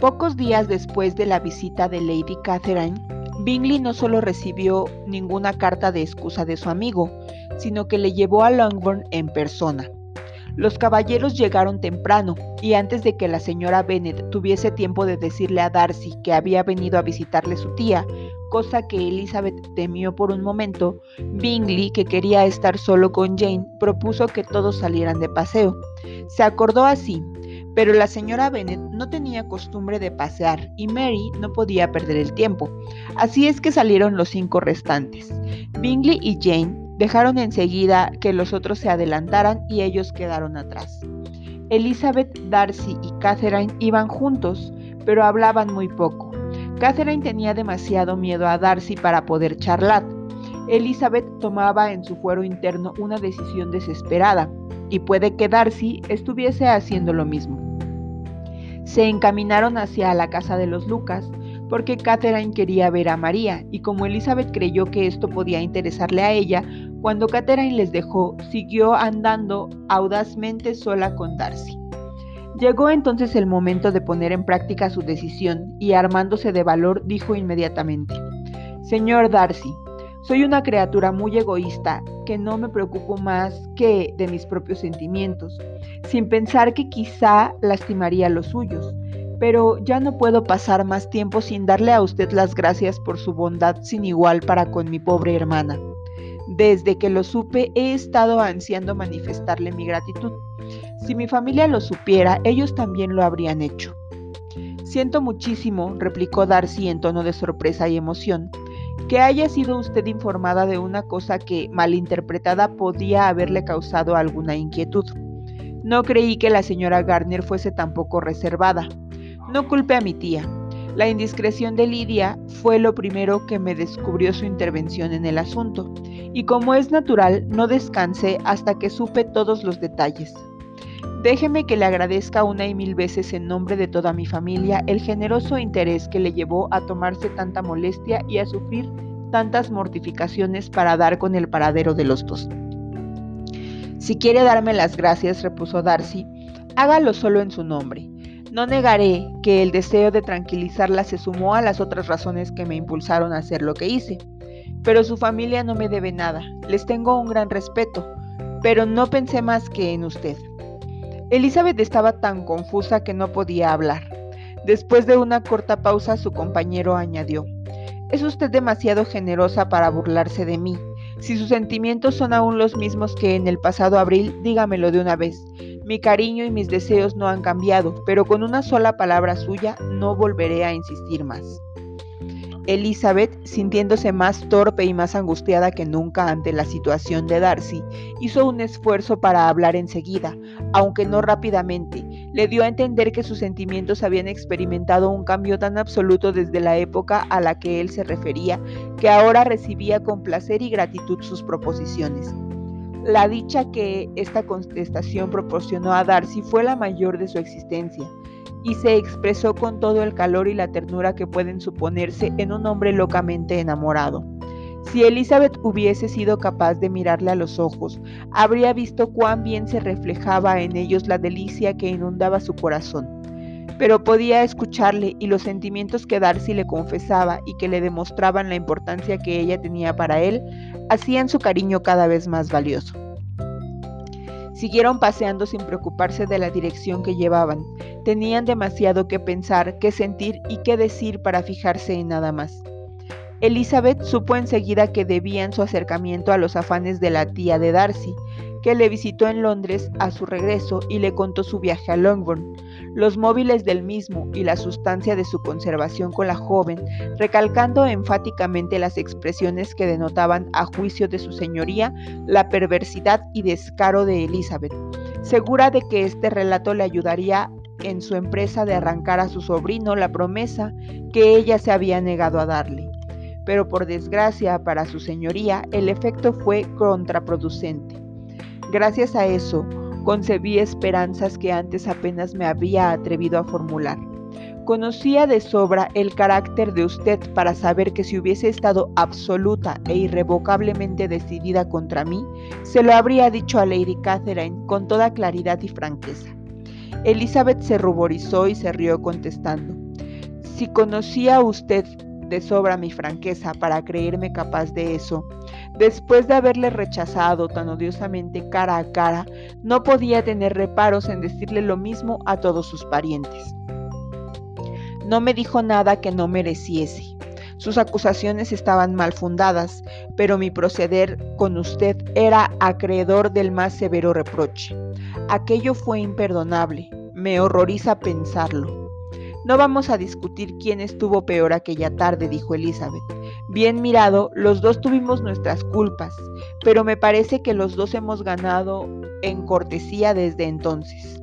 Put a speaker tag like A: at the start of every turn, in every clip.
A: Pocos días después de la visita de Lady Catherine, Bingley no solo recibió ninguna carta de excusa de su amigo, sino que le llevó a Longbourn en persona. Los caballeros llegaron temprano y antes de que la señora Bennet tuviese tiempo de decirle a Darcy que había venido a visitarle su tía, cosa que Elizabeth temió por un momento, Bingley, que quería estar solo con Jane, propuso que todos salieran de paseo. Se acordó así, pero la señora Bennet no tenía costumbre de pasear y Mary no podía perder el tiempo. Así es que salieron los cinco restantes. Bingley y Jane dejaron enseguida que los otros se adelantaran y ellos quedaron atrás. Elizabeth, Darcy y Catherine iban juntos, pero hablaban muy poco. Catherine tenía demasiado miedo a Darcy para poder charlar. Elizabeth tomaba en su fuero interno una decisión desesperada y puede que Darcy estuviese haciendo lo mismo. Se encaminaron hacia la casa de los Lucas porque Catherine quería ver a María y como Elizabeth creyó que esto podía interesarle a ella, cuando Catherine les dejó, siguió andando audazmente sola con Darcy. Llegó entonces el momento de poner en práctica su decisión y armándose de valor dijo inmediatamente, Señor Darcy, soy una criatura muy egoísta que no me preocupo más que de mis propios sentimientos, sin pensar que quizá lastimaría los suyos. Pero ya no puedo pasar más tiempo sin darle a usted las gracias por su bondad sin igual para con mi pobre hermana. Desde que lo supe he estado ansiando manifestarle mi gratitud. Si mi familia lo supiera, ellos también lo habrían hecho. Siento muchísimo, replicó Darcy en tono de sorpresa y emoción, que haya sido usted informada de una cosa que, malinterpretada, podía haberle causado alguna inquietud. No creí que la señora Gardner fuese tampoco reservada. No culpe a mi tía. La indiscreción de Lidia fue lo primero que me descubrió su intervención en el asunto, y como es natural, no descansé hasta que supe todos los detalles. Déjeme que le agradezca una y mil veces en nombre de toda mi familia el generoso interés que le llevó a tomarse tanta molestia y a sufrir tantas mortificaciones para dar con el paradero de los dos. Si quiere darme las gracias, repuso Darcy, hágalo solo en su nombre. No negaré que el deseo de tranquilizarla se sumó a las otras razones que me impulsaron a hacer lo que hice. Pero su familia no me debe nada. Les tengo un gran respeto, pero no pensé más que en usted. Elizabeth estaba tan confusa que no podía hablar. Después de una corta pausa, su compañero añadió, Es usted demasiado generosa para burlarse de mí. Si sus sentimientos son aún los mismos que en el pasado abril, dígamelo de una vez. Mi cariño y mis deseos no han cambiado, pero con una sola palabra suya no volveré a insistir más. Elizabeth, sintiéndose más torpe y más angustiada que nunca ante la situación de Darcy, hizo un esfuerzo para hablar enseguida, aunque no rápidamente. Le dio a entender que sus sentimientos habían experimentado un cambio tan absoluto desde la época a la que él se refería, que ahora recibía con placer y gratitud sus proposiciones. La dicha que esta contestación proporcionó a Darcy fue la mayor de su existencia y se expresó con todo el calor y la ternura que pueden suponerse en un hombre locamente enamorado. Si Elizabeth hubiese sido capaz de mirarle a los ojos, habría visto cuán bien se reflejaba en ellos la delicia que inundaba su corazón. Pero podía escucharle y los sentimientos que Darcy le confesaba y que le demostraban la importancia que ella tenía para él, hacían su cariño cada vez más valioso. Siguieron paseando sin preocuparse de la dirección que llevaban. Tenían demasiado que pensar, que sentir y que decir para fijarse en nada más. Elizabeth supo enseguida que debían su acercamiento a los afanes de la tía de Darcy, que le visitó en Londres a su regreso y le contó su viaje a Longbourn, los móviles del mismo y la sustancia de su conservación con la joven, recalcando enfáticamente las expresiones que denotaban a juicio de su señoría la perversidad y descaro de Elizabeth, segura de que este relato le ayudaría en su empresa de arrancar a su sobrino la promesa que ella se había negado a darle. Pero por desgracia para su señoría, el efecto fue contraproducente. Gracias a eso, concebí esperanzas que antes apenas me había atrevido a formular. Conocía de sobra el carácter de usted para saber que si hubiese estado absoluta e irrevocablemente decidida contra mí, se lo habría dicho a Lady Catherine con toda claridad y franqueza. Elizabeth se ruborizó y se rió contestando. Si conocía usted de sobra mi franqueza para creerme capaz de eso, después de haberle rechazado tan odiosamente cara a cara, no podía tener reparos en decirle lo mismo a todos sus parientes. No me dijo nada que no mereciese. Sus acusaciones estaban mal fundadas, pero mi proceder con usted era acreedor del más severo reproche. Aquello fue imperdonable. Me horroriza pensarlo. No vamos a discutir quién estuvo peor aquella tarde, dijo Elizabeth. Bien mirado, los dos tuvimos nuestras culpas, pero me parece que los dos hemos ganado en cortesía desde entonces.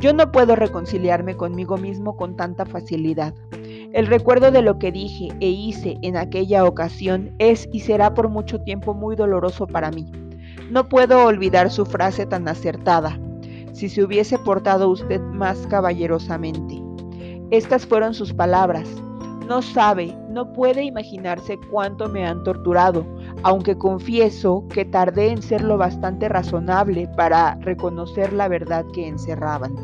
A: Yo no puedo reconciliarme conmigo mismo con tanta facilidad. El recuerdo de lo que dije e hice en aquella ocasión es y será por mucho tiempo muy doloroso para mí. No puedo olvidar su frase tan acertada, si se hubiese portado usted más caballerosamente. Estas fueron sus palabras. No sabe, no puede imaginarse cuánto me han torturado, aunque confieso que tardé en ser lo bastante razonable para reconocer la verdad que encerraban.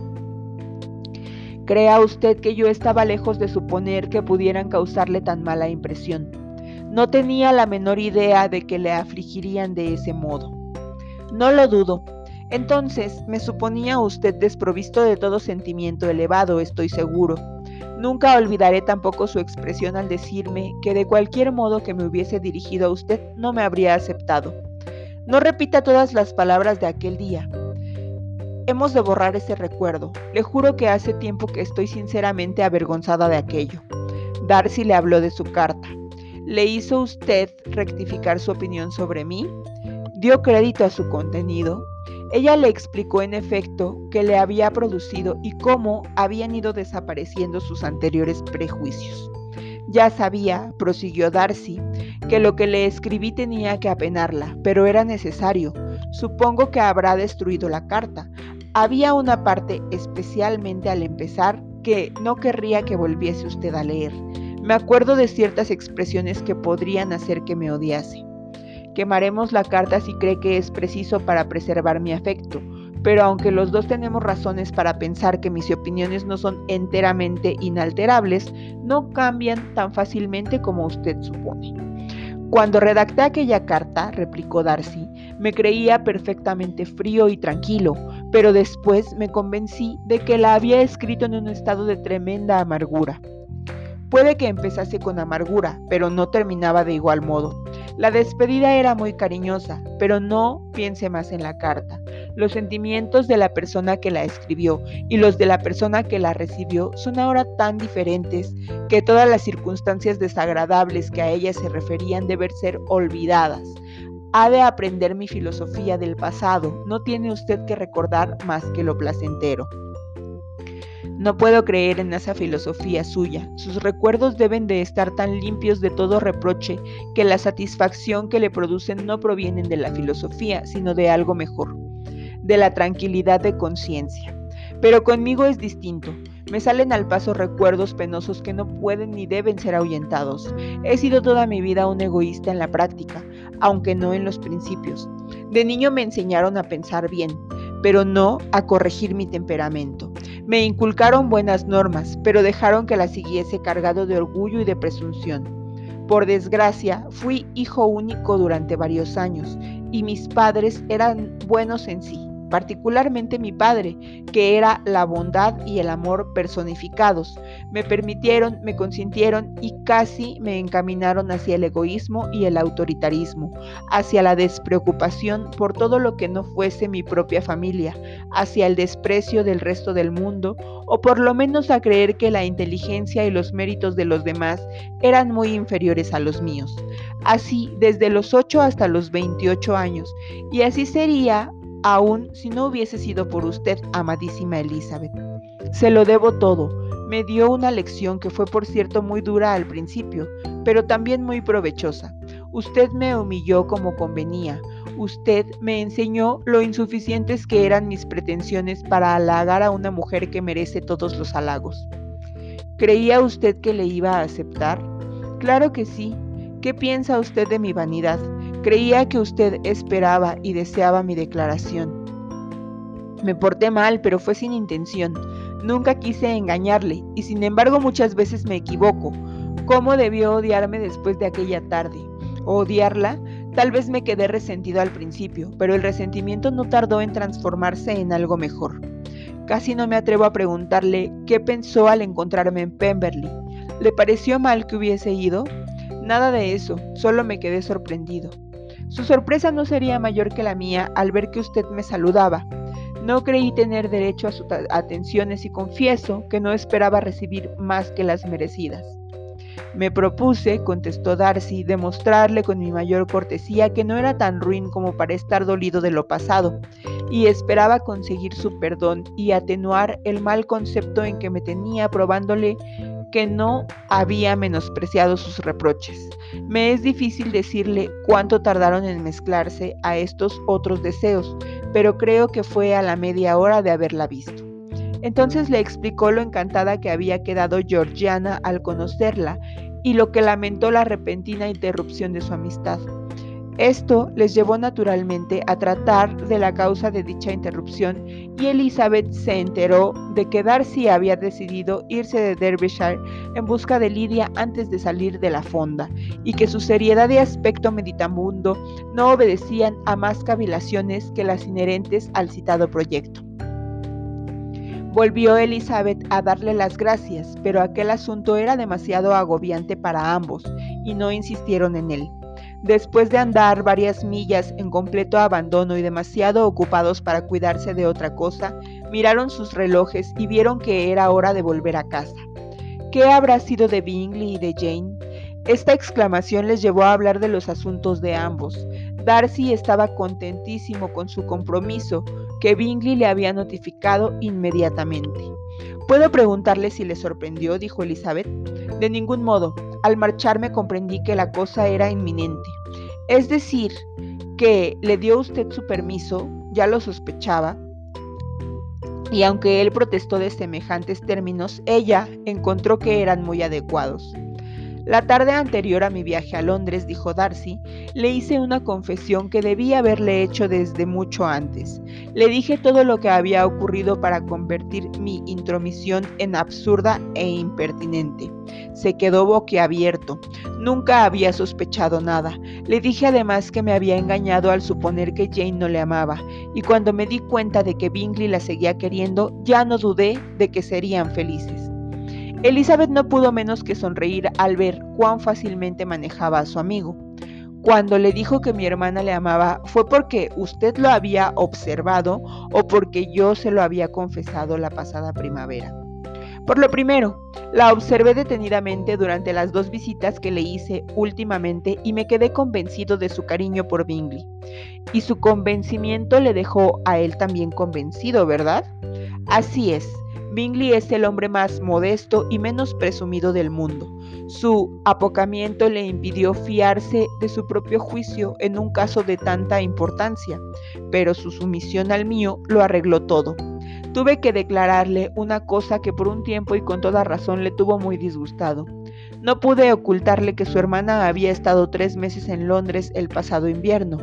A: Crea usted que yo estaba lejos de suponer que pudieran causarle tan mala impresión. No tenía la menor idea de que le afligirían de ese modo. No lo dudo. Entonces me suponía usted desprovisto de todo sentimiento elevado, estoy seguro. Nunca olvidaré tampoco su expresión al decirme que de cualquier modo que me hubiese dirigido a usted no me habría aceptado. No repita todas las palabras de aquel día. Hemos de borrar ese recuerdo. Le juro que hace tiempo que estoy sinceramente avergonzada de aquello. Darcy le habló de su carta. ¿Le hizo usted rectificar su opinión sobre mí? ¿Dio crédito a su contenido? Ella le explicó en efecto que le había producido y cómo habían ido desapareciendo sus anteriores prejuicios. Ya sabía, prosiguió Darcy, que lo que le escribí tenía que apenarla, pero era necesario. Supongo que habrá destruido la carta, había una parte, especialmente al empezar, que no querría que volviese usted a leer. Me acuerdo de ciertas expresiones que podrían hacer que me odiase. Quemaremos la carta si cree que es preciso para preservar mi afecto, pero aunque los dos tenemos razones para pensar que mis opiniones no son enteramente inalterables, no cambian tan fácilmente como usted supone. Cuando redacté aquella carta, replicó Darcy, me creía perfectamente frío y tranquilo, pero después me convencí de que la había escrito en un estado de tremenda amargura. Puede que empezase con amargura, pero no terminaba de igual modo. La despedida era muy cariñosa, pero no piense más en la carta. Los sentimientos de la persona que la escribió y los de la persona que la recibió son ahora tan diferentes que todas las circunstancias desagradables que a ella se referían deben ser olvidadas. Ha de aprender mi filosofía del pasado, no tiene usted que recordar más que lo placentero. No puedo creer en esa filosofía suya. Sus recuerdos deben de estar tan limpios de todo reproche que la satisfacción que le producen no provienen de la filosofía, sino de algo mejor, de la tranquilidad de conciencia. Pero conmigo es distinto. Me salen al paso recuerdos penosos que no pueden ni deben ser ahuyentados. He sido toda mi vida un egoísta en la práctica, aunque no en los principios. De niño me enseñaron a pensar bien, pero no a corregir mi temperamento. Me inculcaron buenas normas, pero dejaron que las siguiese cargado de orgullo y de presunción. Por desgracia, fui hijo único durante varios años y mis padres eran buenos en sí particularmente mi padre, que era la bondad y el amor personificados. Me permitieron, me consintieron y casi me encaminaron hacia el egoísmo y el autoritarismo, hacia la despreocupación por todo lo que no fuese mi propia familia, hacia el desprecio del resto del mundo, o por lo menos a creer que la inteligencia y los méritos de los demás eran muy inferiores a los míos. Así desde los 8 hasta los 28 años, y así sería aun si no hubiese sido por usted, amadísima Elizabeth. Se lo debo todo. Me dio una lección que fue por cierto muy dura al principio, pero también muy provechosa. Usted me humilló como convenía. Usted me enseñó lo insuficientes que eran mis pretensiones para halagar a una mujer que merece todos los halagos. ¿Creía usted que le iba a aceptar? Claro que sí. ¿Qué piensa usted de mi vanidad? Creía que usted esperaba y deseaba mi declaración. Me porté mal, pero fue sin intención. Nunca quise engañarle y sin embargo muchas veces me equivoco. ¿Cómo debió odiarme después de aquella tarde? odiarla? Tal vez me quedé resentido al principio, pero el resentimiento no tardó en transformarse en algo mejor. Casi no me atrevo a preguntarle qué pensó al encontrarme en Pemberley. ¿Le pareció mal que hubiese ido? Nada de eso, solo me quedé sorprendido. Su sorpresa no sería mayor que la mía al ver que usted me saludaba. No creí tener derecho a sus atenciones y confieso que no esperaba recibir más que las merecidas. Me propuse, contestó Darcy, demostrarle con mi mayor cortesía que no era tan ruin como para estar dolido de lo pasado, y esperaba conseguir su perdón y atenuar el mal concepto en que me tenía probándole que no había menospreciado sus reproches. Me es difícil decirle cuánto tardaron en mezclarse a estos otros deseos, pero creo que fue a la media hora de haberla visto. Entonces le explicó lo encantada que había quedado Georgiana al conocerla y lo que lamentó la repentina interrupción de su amistad. Esto les llevó naturalmente a tratar de la causa de dicha interrupción y Elizabeth se enteró de que Darcy había decidido irse de Derbyshire en busca de Lidia antes de salir de la fonda y que su seriedad y aspecto meditabundo no obedecían a más cavilaciones que las inherentes al citado proyecto. Volvió Elizabeth a darle las gracias, pero aquel asunto era demasiado agobiante para ambos y no insistieron en él. Después de andar varias millas en completo abandono y demasiado ocupados para cuidarse de otra cosa, miraron sus relojes y vieron que era hora de volver a casa. ¿Qué habrá sido de Bingley y de Jane? Esta exclamación les llevó a hablar de los asuntos de ambos. Darcy estaba contentísimo con su compromiso, que Bingley le había notificado inmediatamente. ¿Puedo preguntarle si le sorprendió? dijo Elizabeth. De ningún modo. Al marcharme comprendí que la cosa era inminente. Es decir, que le dio usted su permiso, ya lo sospechaba, y aunque él protestó de semejantes términos, ella encontró que eran muy adecuados. La tarde anterior a mi viaje a Londres, dijo Darcy, le hice una confesión que debía haberle hecho desde mucho antes. Le dije todo lo que había ocurrido para convertir mi intromisión en absurda e impertinente. Se quedó boquiabierto. Nunca había sospechado nada. Le dije además que me había engañado al suponer que Jane no le amaba, y cuando me di cuenta de que Bingley la seguía queriendo, ya no dudé de que serían felices. Elizabeth no pudo menos que sonreír al ver cuán fácilmente manejaba a su amigo. Cuando le dijo que mi hermana le amaba, ¿fue porque usted lo había observado o porque yo se lo había confesado la pasada primavera? Por lo primero, la observé detenidamente durante las dos visitas que le hice últimamente y me quedé convencido de su cariño por Bingley. Y su convencimiento le dejó a él también convencido, ¿verdad? Así es. Bingley es el hombre más modesto y menos presumido del mundo. Su apocamiento le impidió fiarse de su propio juicio en un caso de tanta importancia, pero su sumisión al mío lo arregló todo. Tuve que declararle una cosa que por un tiempo y con toda razón le tuvo muy disgustado. No pude ocultarle que su hermana había estado tres meses en Londres el pasado invierno,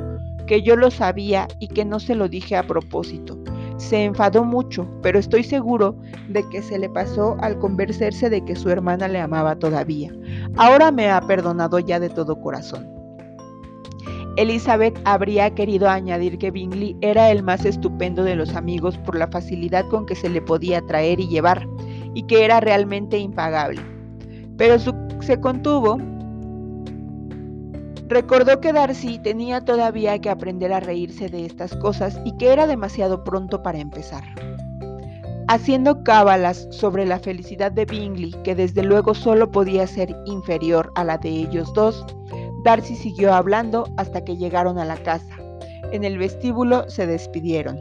A: que yo lo sabía y que no se lo dije a propósito. Se enfadó mucho, pero estoy seguro de que se le pasó al convencerse de que su hermana le amaba todavía. Ahora me ha perdonado ya de todo corazón. Elizabeth habría querido añadir que Bingley era el más estupendo de los amigos por la facilidad con que se le podía traer y llevar, y que era realmente impagable. Pero se contuvo Recordó que Darcy tenía todavía que aprender a reírse de estas cosas y que era demasiado pronto para empezar. Haciendo cábalas sobre la felicidad de Bingley, que desde luego solo podía ser inferior a la de ellos dos, Darcy siguió hablando hasta que llegaron a la casa. En el vestíbulo se despidieron.